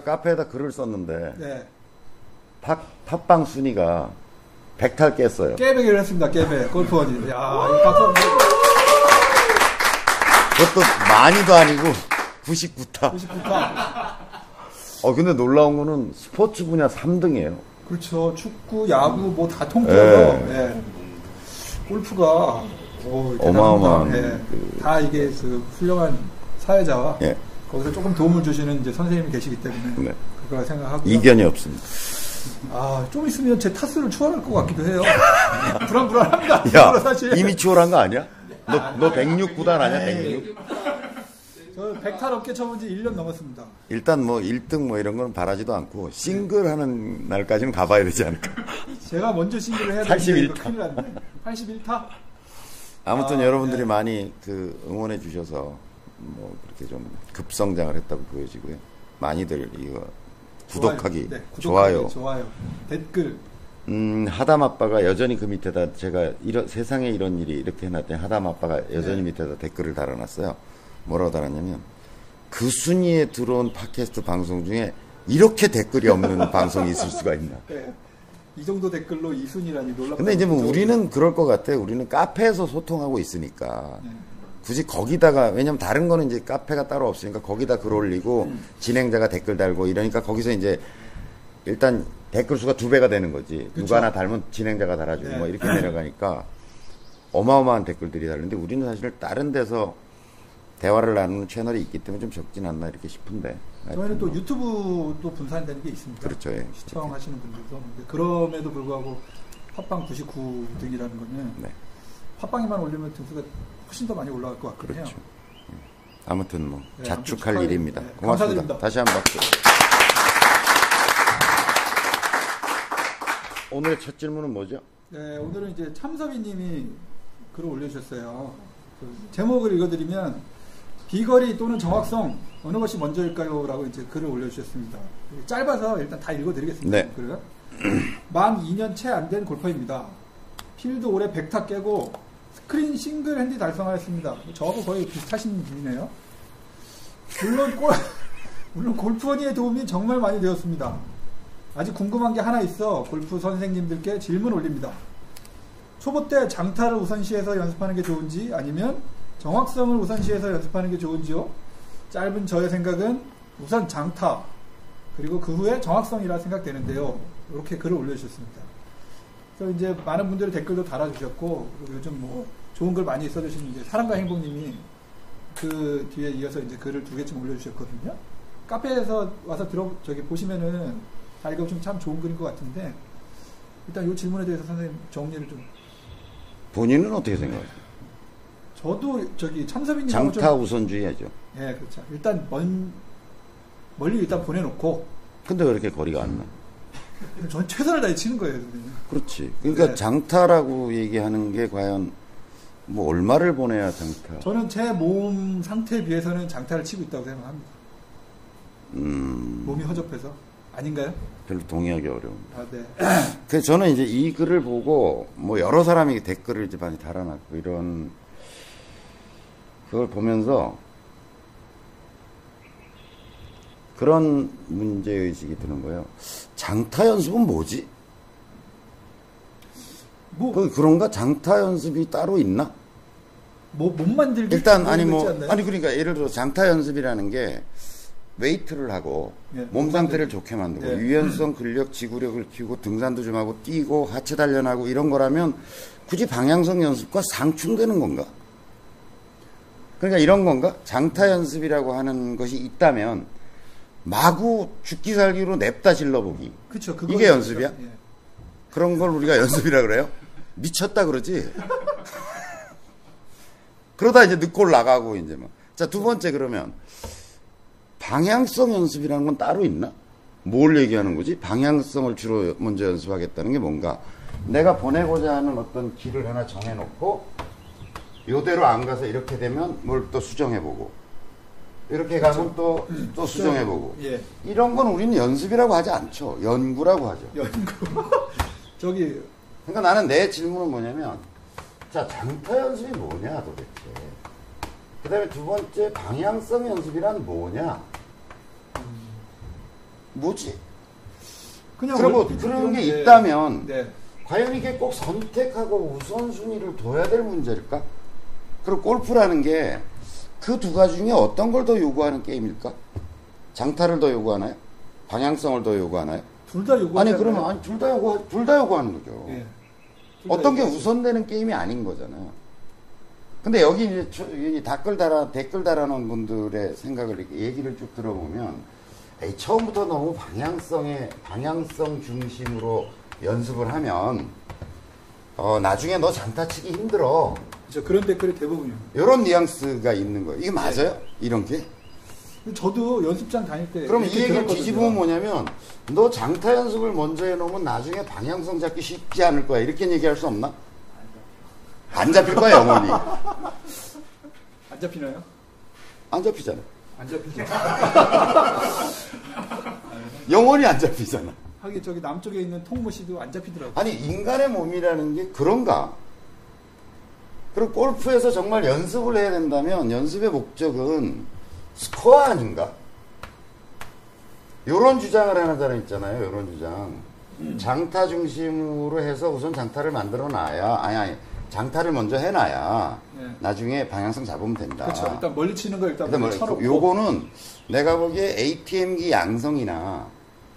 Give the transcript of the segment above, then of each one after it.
제가 카페에다 글을 썼는데 네. 팟, 팟빵 순위가 100탈 깼어요. 깨배기를 했습니다. 깨배 골프원이. 야, 이 박수 그것도 많이도 아니고 99타. 99타. 어 근데 놀라운 거는 스포츠 분야 3등이에요. 그렇죠. 축구, 야구 뭐 다 통틀어서 네. 예. 골프가 오, 어마어마한 대단합니다. 예. 다 이게 그 훌륭한 사회자와 예. 거기서 조금 도움을 주시는 이제 선생님이 계시기 때문에 네. 그걸 생각하고 이견이 없습니다. 아, 좀 있으면 제 타수를 추월할 것 같기도 해요. 불안불안합니다. 야, 사실. 이미 추월한 거 아니야? 너, 너 106 구단 아니야? 106? 저 100탈 업계 쳐본 지 1년 넘었습니다. 일단 뭐 1등 뭐 이런 건 바라지도 않고 싱글 하는 날까지는 가봐야 되지 않을까. 제가 먼저 싱글을 해야 81 되는데 이거 타. 큰일 났네. 81타? 아무튼 아, 여러분들이 네. 많이 그 응원해 주셔서 뭐 그렇게 좀 급성장을 했다고 보여지고요. 많이들 이거 구독하기, 네, 구독하기, 좋아요. 좋아요. 댓글. 음, 하담 아빠가 여전히 그 밑에다 제가 이런 세상에 이런 일이 이렇게 해놨더니 하담 아빠가 여전히 네. 밑에다 댓글을 달아놨어요. 뭐라고 달았냐면 그 순위에 들어온 팟캐스트 방송 중에 이렇게 댓글이 없는 방송이 있을 수가 있나. 네. 이 정도 댓글로 이순이라니 놀랍다. 근데 이제 뭐 우리는 그럴 것 같아. 우리는 카페에서 소통하고 있으니까. 네. 굳이 거기다가, 왜냐면 다른 거는 이제 카페가 따로 없으니까 거기다 글 올리고 음. 진행자가 댓글 달고 이러니까 거기서 이제 일단 댓글 수가 두 배가 되는 거지. 누가 하나 달면 진행자가 달아주고 네. 뭐 이렇게 내려가니까 어마어마한 댓글들이 달리는데 우리는 사실 다른 데서 대화를 나누는 채널이 있기 때문에 좀 적진 않나 이렇게 싶은데. 저희는 또 뭐 유튜브도 분산되는 게 있습니다. 그렇죠. 예. 시청하시는 분들도. 그럼에도 불구하고 팟빵 99등이라는 거는 네. 팟빵에만 올리면 등수가 훨씬 더 많이 올라갈 것 같긴 해요. 그렇죠. 아무튼 뭐 네, 자축할 아무튼 일입니다. 네, 고맙습니다. 감사드립니다. 다시 한번 박수. 오늘의 첫 질문은 뭐죠? 네, 오늘은 이제 참섭이님이 글을 올려주셨어요. 그 제목을 읽어드리면 비거리 또는 정확성 어느 것이 먼저일까요? 라고 이제 글을 올려주셨습니다. 짧아서 일단 다 읽어드리겠습니다. 네. 글을. 만 2년 채 안 된 골퍼입니다. 필드 올해 100타 깨고 스크린 싱글 핸디 달성하였습니다. 저하고 거의 비슷하신 분이네요. 물론 골, 물론 골프 허니의 도움이 정말 많이 되었습니다. 아직 궁금한 게 하나 있어 골프 선생님들께 질문 올립니다. 초보 때 장타를 우선시해서 연습하는 게 좋은지 아니면 정확성을 우선시해서 연습하는 게 좋은지요? 짧은 저의 생각은 우선 장타 그리고 그 후에 정확성이라 생각되는데요. 이렇게 글을 올려주셨습니다. 그래서 이제 많은 분들이 댓글도 달아주셨고 그리고 요즘 뭐 좋은 글 많이 써주시는 이제 사랑과 행복님이 그 뒤에 이어서 이제 글을 두 개쯤 올려주셨거든요. 카페에서 와서 들어 저기 보시면은 다 읽어보시면 참 좋은 글인 것 같은데 일단 이 질문에 대해서 선생님 정리를 좀 본인은 어떻게 생각하세요? 저도 저기 참섭이님 장타 우선주의하죠. 예 그렇죠 일단 먼 멀리 일단 보내놓고 근데 왜 이렇게 거리가 안 나? 전 최선을 다해 치는 거예요 선생님. 그렇지. 그러니까 네. 장타라고 얘기하는 게 과연 뭐 얼마를 보내야 장타? 저는 제 몸 상태에 비해서는 장타를 치고 있다고 생각합니다 음, 몸이 허접해서 아닌가요? 별로 동의하기 어려운. 아 네. 그래서 저는 이제 이 글을 보고 뭐 여러 사람이 댓글을 이제 많이 달아놨고 이런 그걸 보면서 그런 문제의식이 드는 거예요. 장타 연습은 뭐지? 뭐, 그 그런가? 장타 연습이 따로 있나? 뭐, 몸 만들기 일단 아니 뭐? 아니 그러니까 예를 들어 장타 연습이라는 게 웨이트를 하고 예, 몸 상태를 좋게 만들고 예. 유연성, 근력, 지구력을 키우고 등산도 좀 하고 뛰고 하체 단련하고 이런 거라면 굳이 방향성 연습과 상충되는 건가? 그러니까 이런 건가? 장타 연습이라고 하는 것이 있다면 마구 죽기 살기로 냅다 질러보기 그쵸, 이게. 연습이야? 예. 그런 걸 우리가 연습이라 그래요? 미쳤다 그러지? 그러다 이제 늦골 나가고 이제 뭐. 자, 두 번째 그러면 방향성 연습이라는 건 따로 있나? 뭘 얘기하는 거지? 방향성을 주로 먼저 연습하겠다는 게 뭔가? 내가 보내고자 하는 어떤 길을 하나 정해놓고 요대로 안 가서 이렇게 되면 뭘 또 수정해보고 이렇게 가면 또, 또 수정해보고 예. 이런 건 우리는 연습이라고 하지 않죠. 연구라고 하죠. 연구. 저기, 그러니까 나는 내 질문은 뭐냐면, 자, 장타 연습이 뭐냐, 도대체. 그 다음에 두 번째, 방향성 연습이란 뭐냐. 뭐지? 그냥 그리고 그런 게 들었는데, 있다면 네. 과연 이게 꼭 선택하고 우선순위를 둬야 될 문제일까? 그리고 골프라는 게 그 두 가지 중에 어떤 걸 더 요구하는 게임일까? 장타를 더 요구하나요? 방향성을 더 요구하나요? 둘 다 요구. 아니 그러면 아니 둘 다 요구 둘 다 요구하는 거죠. 예. 어떤 게. 우선되는 게임이 아닌 거잖아요. 근데 여기 이제 댓글 달아 댓글 달아놓은 분들의 생각을 얘기를 쭉 들어보면 에이, 처음부터 너무 방향성에 방향성 중심으로 연습을 하면 어, 나중에 너 장타치기 힘들어. 그렇죠. 그런 댓글이 대부분이에요. 이런 뉘앙스가 있는 거예요. 이게 맞아요? 이런 게? 저도 연습장 다닐 때 그럼 이 얘기를 들었거든요. 뒤집으면 뭐냐면 너 장타 연습을 먼저 해놓으면 나중에 방향성 잡기 쉽지 않을 거야. 이렇게 얘기할 수 없나? 안 잡힐 거야 영원히. 안 잡히나요? 안 잡히잖아. 안 잡히죠. 영원히 안 잡히잖아. 하긴 저기 남쪽에 있는 통모시도 안 잡히더라고요. 아니 인간의 몸이라는 게 그런가? 그리고 골프에서 정말 연습을 해야 된다면 연습의 목적은 스코어 아닌가? 요런 주장을 하는 사람 있잖아요. 요런 주장. 장타 중심으로 해서 우선 장타를 만들어 놔야 아니 아니 장타를 먼저 해 놔야 네. 나중에 방향성 잡으면 된다. 그렇죠. 일단 멀리 치는 거 일단 일단 뭐, 먼저 쳐놓고. 요거는 내가 보기에 ATM기 양성이나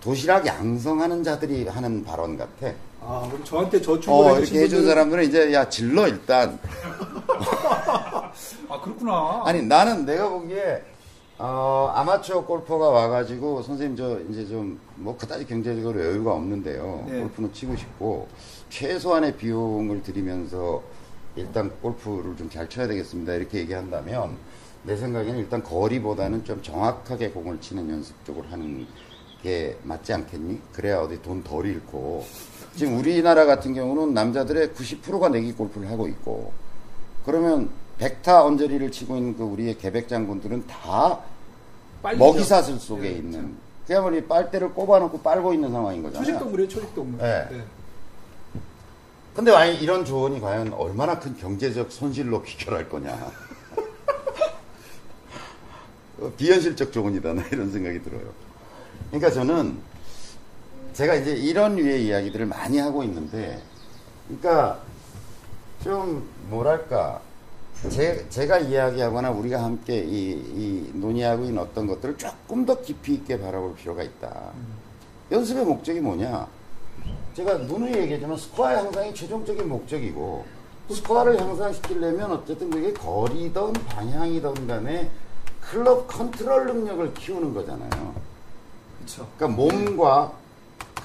도시락 양성하는 자들이 하는 발언 같아. 아, 그럼 저한테 저 어, 이렇게 해준 사람들은 이제, 야, 질러, 일단. 아, 그렇구나. 아니, 나는 내가 보기에, 어, 아마추어 골퍼가 와가지고, 선생님, 저, 이제 좀, 뭐, 그다지 경제적으로 여유가 없는데요. 네. 골프는 치고 싶고, 최소한의 비용을 들이면서, 일단 골프를 좀 잘 쳐야 되겠습니다. 이렇게 얘기한다면, 내 생각에는 일단 거리보다는 좀 정확하게 공을 치는 연습 쪽을 하는 게 맞지 않겠니? 그래야 어디 돈 덜 잃고. 지금 우리나라 같은 경우는 남자들의 90%가 내기 골프를 하고 있고, 그러면 백타 언저리를 치고 있는 그 우리의 개백 장군들은 다 먹이사슬 속에 네, 있는 그야말로 빨대를 꼽아놓고 빨고 있는 상황인 거잖아요. 초식동물이에요, 초식동물. 네. 근데 와인 이런 조언이 과연 얼마나 큰 경제적 손실로 귀결할 거냐. 어, 비현실적 조언이다, 나 이런 생각이 들어요. 그러니까 저는 제가 이제 이런 류의 이야기들을 많이 하고 있는데, 그러니까 좀 뭐랄까, 제, 제가 이야기하거나 우리가 함께 이, 이 논의하고 있는 어떤 것들을 조금 더 깊이 있게 바라볼 필요가 있다. 연습의 목적이 뭐냐? 제가 누누이 얘기하지만 스코어 향상이 최종적인 목적이고 스코어를 향상시키려면 어쨌든 그게 거리든 방향이든 간에 클럽 컨트롤 능력을 키우는 거잖아요. 그렇죠. 그러니까 몸과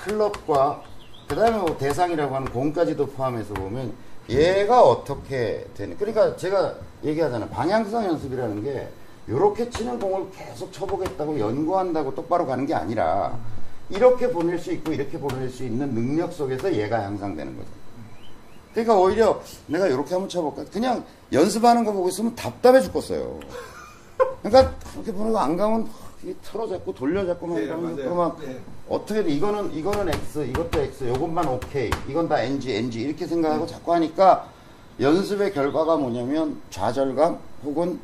클럽과 그다음에 뭐 대상이라고 하는 공까지도 포함해서 보면 얘가 어떻게 되는 그러니까 제가 얘기하잖아요 방향성 연습이라는 게 이렇게 치는 공을 계속 쳐보겠다고 연구한다고 똑바로 가는 게 아니라 이렇게 보낼 수 있고 이렇게 보낼 수 있는 능력 속에서 얘가 향상되는 거죠. 그러니까 오히려 내가 이렇게 한번 쳐볼까 그냥 연습하는 거 보고 있으면 답답해 죽겠어요. 그러니까 그렇게 보는 거 안 가면 이 틀어잡고 돌려잡고 막 네, 이러면. 그만 네. 어떻게 돼? 이거는 이거는 X, 이것도 X, 요것만 오케이, 이건 다 NG, NG 이렇게 생각하고 자꾸 하니까 연습의 결과가 뭐냐면 좌절감 혹은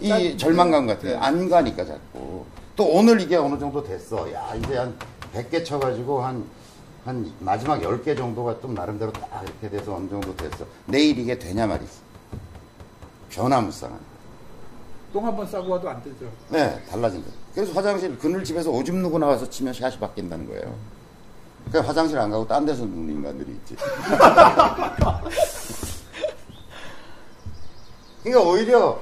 이 짠. 절망감 같아요. 네. 안 가니까 자꾸. 또 오늘 이게 어느 정도 됐어. 야 이제 한 100개 쳐가지고 한 한 마지막 10개 정도가 좀 나름대로 딱 이렇게 돼서 어느 정도 됐어. 내일 이게 되냐 말이지. 변화무쌍한. 똥 한 번 싸고 와도 안 되더라고요. 네, 달라진다. 그래서 화장실 그늘집에서 오줌 누고 나와서 치면 샷이 바뀐다는 거예요. 그러니까 화장실 안 가고 딴 데서 누는 인간들이 있지. 그러니까 오히려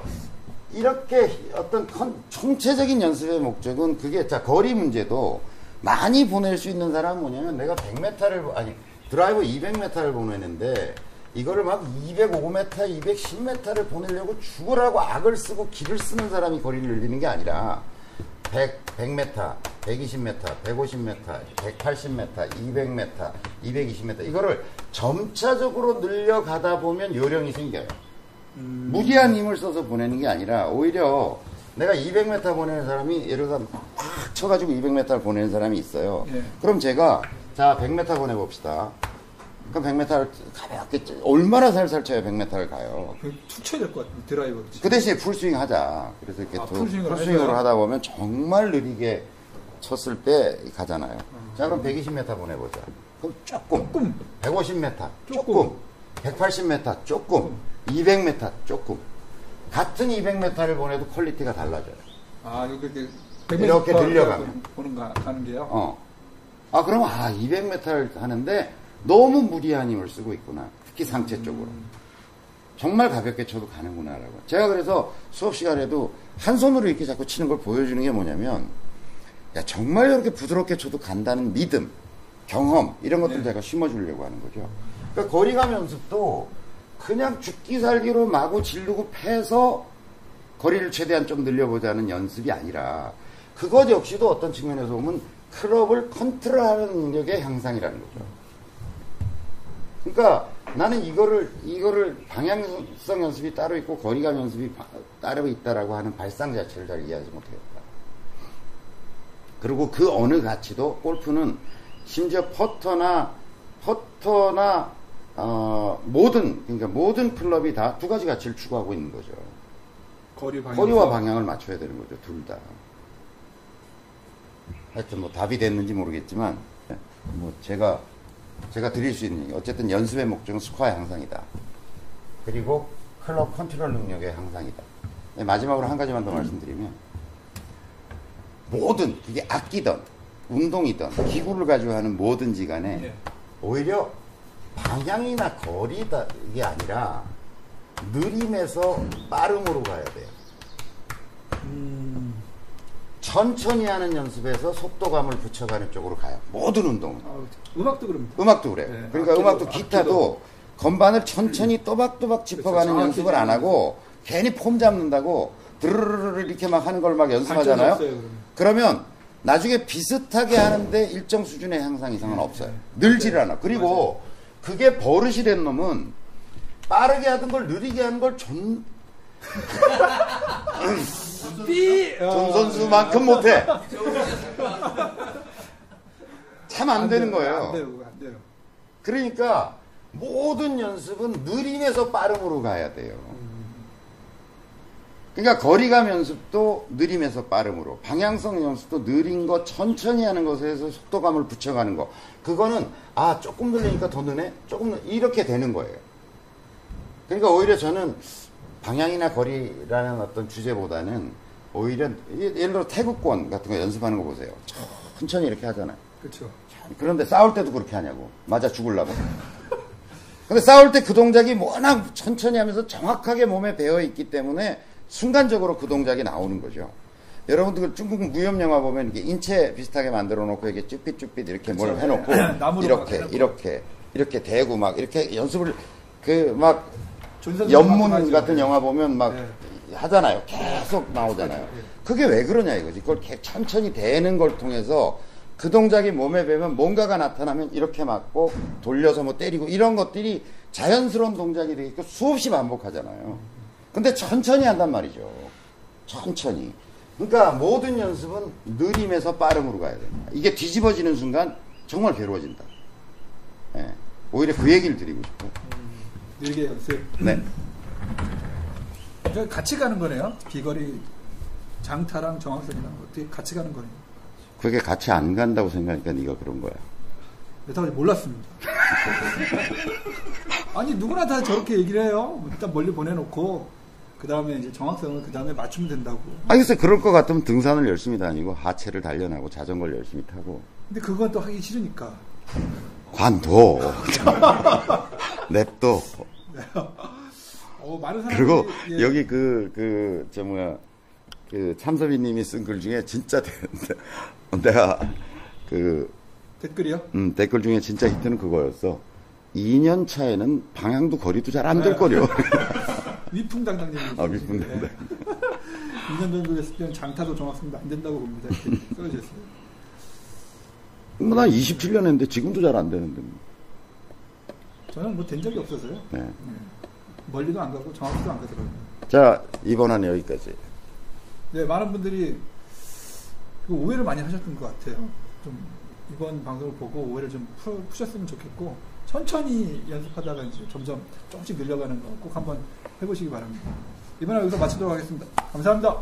이렇게 어떤 컨- 총체적인 연습의 목적은 그게 자 거리 문제도 많이 보낼 수 있는 사람은 뭐냐면 내가 100m를 아니 드라이브 200m를 보내는데 이거를 막 205m, 210m를 보내려고 죽으라고 악을 쓰고 기를 쓰는 사람이 거리를 늘리는 게 아니라 100, 100m, 120m, 150m, 180m, 200m, 220m 이거를 점차적으로 늘려가다 보면 요령이 생겨요. 무리한 힘을 써서 보내는 게 아니라 오히려 내가 200m 보내는 사람이 예를 들어 팍 쳐가지고 200m를 보내는 사람이 있어요. 예. 그럼 제가 자 100m 보내봅시다. 그럼 100m를 가볍게 쳐- 얼마나 살살 쳐야 100m를 가요. 툭 쳐야 될 것 같아요. 드라이버. 그 대신에 풀스윙 하자. 그래서 이렇게 아, 풀스윙을 풀스윙으로? 하다 보면 정말 느리게 쳤을 때 가잖아요. 자, 그럼 120m 보내보자. 그럼 조금. 조금. 150m 조금. 조금. 180m 조금. 200m 조금. 같은 200m를 보내도 quality가 달라져요. 아, 이렇게 이렇게 늘려가면. 보는 거 가는 게요. 어. 아, 그러면 아, 200m를 하는데 너무 무리한 힘을 쓰고 있구나. 특히 상체 쪽으로. 정말 가볍게 쳐도 가는구나라고. 제가 그래서 수업 시간에도 한 손으로 이렇게 자꾸 치는 걸 보여주는 게 뭐냐면, 야, 정말 이렇게 부드럽게 쳐도 간다는 믿음, 경험, 이런 것들 네. 제가 심어주려고 하는 거죠. 그러니까 거리감 연습도 그냥 죽기 살기로 마구 지르고 패서 거리를 최대한 좀 늘려보자는 연습이 아니라, 그것 역시도 어떤 측면에서 보면 클럽을 컨트롤하는 능력의 향상이라는 거죠. 그러니까 나는 이거를 이거를 방향성 연습이 따로 있고 거리감 연습이 바- 따로 있다라고 하는 발상 자체를 잘 이해하지 못하겠다. 그리고 그 어느 가치도 골프는 심지어 퍼터나 퍼터나 어, 모든 그러니까 모든 클럽이 다 두 가지 가치를 추구하고 있는 거죠. 거리. 거리와 방향을 맞춰야 되는 거죠, 둘 다. 하여튼 뭐 답이 됐는지 모르겠지만, 뭐 제가, 제가 드릴 수 있는, 어쨌든 연습의 목적은 스코어 향상이다. 그리고 클럽 컨트롤 능력의 향상이다. 네, 마지막으로 한 가지만 더 말씀드리면, 모든, 이게 악기든, 운동이든, 기구를 가지고 하는 뭐든지 간에, 네. 오히려 방향이나 거리다, 이게 아니라, 느림에서 빠름으로 가야 돼요. 음, 천천히 하는 연습에서 속도감을 붙여가는 쪽으로 가요. 모든 운동은. 아, 음악도 그럽니다. 음악도 그래. 네, 그러니까 악기도, 음악도 악기도. 기타도 건반을 천천히 또박또박 짚어가는 정확히 연습을 안 짚는 하고 괜히 폼 잡는다고 드르르르 이렇게 막 하는 걸 막 연습하잖아요. 없어요, 그러면. 나중에 비슷하게 하는데 일정 수준의 향상 이상은 없어요. 늘지를 않아. 그리고 그게 버릇이 된 놈은 빠르게 하던 걸 느리게 하는 걸 전, 삐! 전 선수만큼 못해. 참 안 되는 거예요. 안 돼요, 안 돼요. 그러니까 모든 연습은 느림에서 빠름으로 가야 돼요. 그러니까 거리감 연습도 느림에서 빠름으로, 방향성 연습도 느린 거 천천히 하는 것에 서 속도감을 붙여가는 거. 그거는 아 조금 늘리니까 더 느네, 조금 늘- 이렇게 되는 거예요. 그러니까 오히려 저는 방향이나 거리라는 어떤 주제보다는 오히려 예를 들어 태극권 같은 거 연습하는 거 보세요. 천천히 이렇게 하잖아요. 그렇죠. 그런데 싸울 때도 그렇게 하냐고. 맞아 죽을라고. 근데 싸울 때 그 동작이 워낙 천천히 하면서 정확하게 몸에 배어 있기 때문에 순간적으로 그 동작이 나오는 거죠. 여러분들 중국 무협 영화 보면 이렇게 인체 비슷하게 만들어 놓고 이렇게 쭈삣쭈삣 이렇게 뭘 그쵸. 해놓고 나무로 이렇게 막 이렇게 이렇게 대고 막 이렇게 연습을 그 막 연문. 같은 영화 보면 막 네. 하잖아요. 계속 나오잖아요. 그게 왜 그러냐 이거지. 그걸 천천히 대는 걸 통해서 그 동작이 몸에 배면 뭔가가 나타나면 이렇게 맞고 돌려서 뭐 때리고 이런 것들이 자연스러운 동작이 되니까 수없이 반복하잖아요. 근데 천천히 한단 말이죠. 천천히. 그러니까 모든 연습은 느림에서 빠름으로 가야 됩니다. 이게 뒤집어지는 순간 정말 괴로워진다. 예. 오히려 그 얘기를 드리고 싶어요. 느리게 연습. 네. 그러니까 같이 가는 거네요. 비거리 장타랑 정확성이랑 어떻게 같이 가는 거네요. 그게 같이 안 간다고 생각하니까 네가 그런 거야. 여태까지 몰랐습니다. 아니 누구나 다 저렇게 얘기를 해요. 일단 멀리 보내놓고 그 다음에 이제 정확성을 그 다음에 맞추면 된다고. 아, 글쎄, 그럴 것 같으면 등산을 열심히 다니고, 하체를 단련하고, 자전거를 열심히 타고, 근데 그건 또 하기 싫으니까. 관둬. 냅둬. 어, 많은 사람들이 그리고 예, 여기 그, 그, 저 뭐야, 그 참섭이 님이 쓴 글 중에 진짜 대- 내가 그, 댓글이요. 음, 댓글 중에 진짜 히트는 그거였어. 2년 차에는 방향도 거리도 잘 안 될 거려. 위풍당당님. 아, 위풍당당. 2년 정도 됐을 때는 장타도 정확성도 안 된다고 봅니다. 이렇게 써져 있어요. 뭐, 난 27년 했는데 지금도 잘 안 되는데. 뭐. 저는 뭐 된 적이 없어서요. 네. 멀리도 안 가고 정확히도 안 가더라고요. 자, 이번화는 여기까지. 네, 많은 분들이 그 오해를 많이 하셨던 것 같아요. 좀 이번 방송을 보고 오해를 좀 푸, 푸셨으면 좋겠고 천천히 연습하다가 이제 점점 조금씩 늘려가는 거 꼭 한번 해보시기 바랍니다. 이번에 여기서 마치도록 하겠습니다. 감사합니다.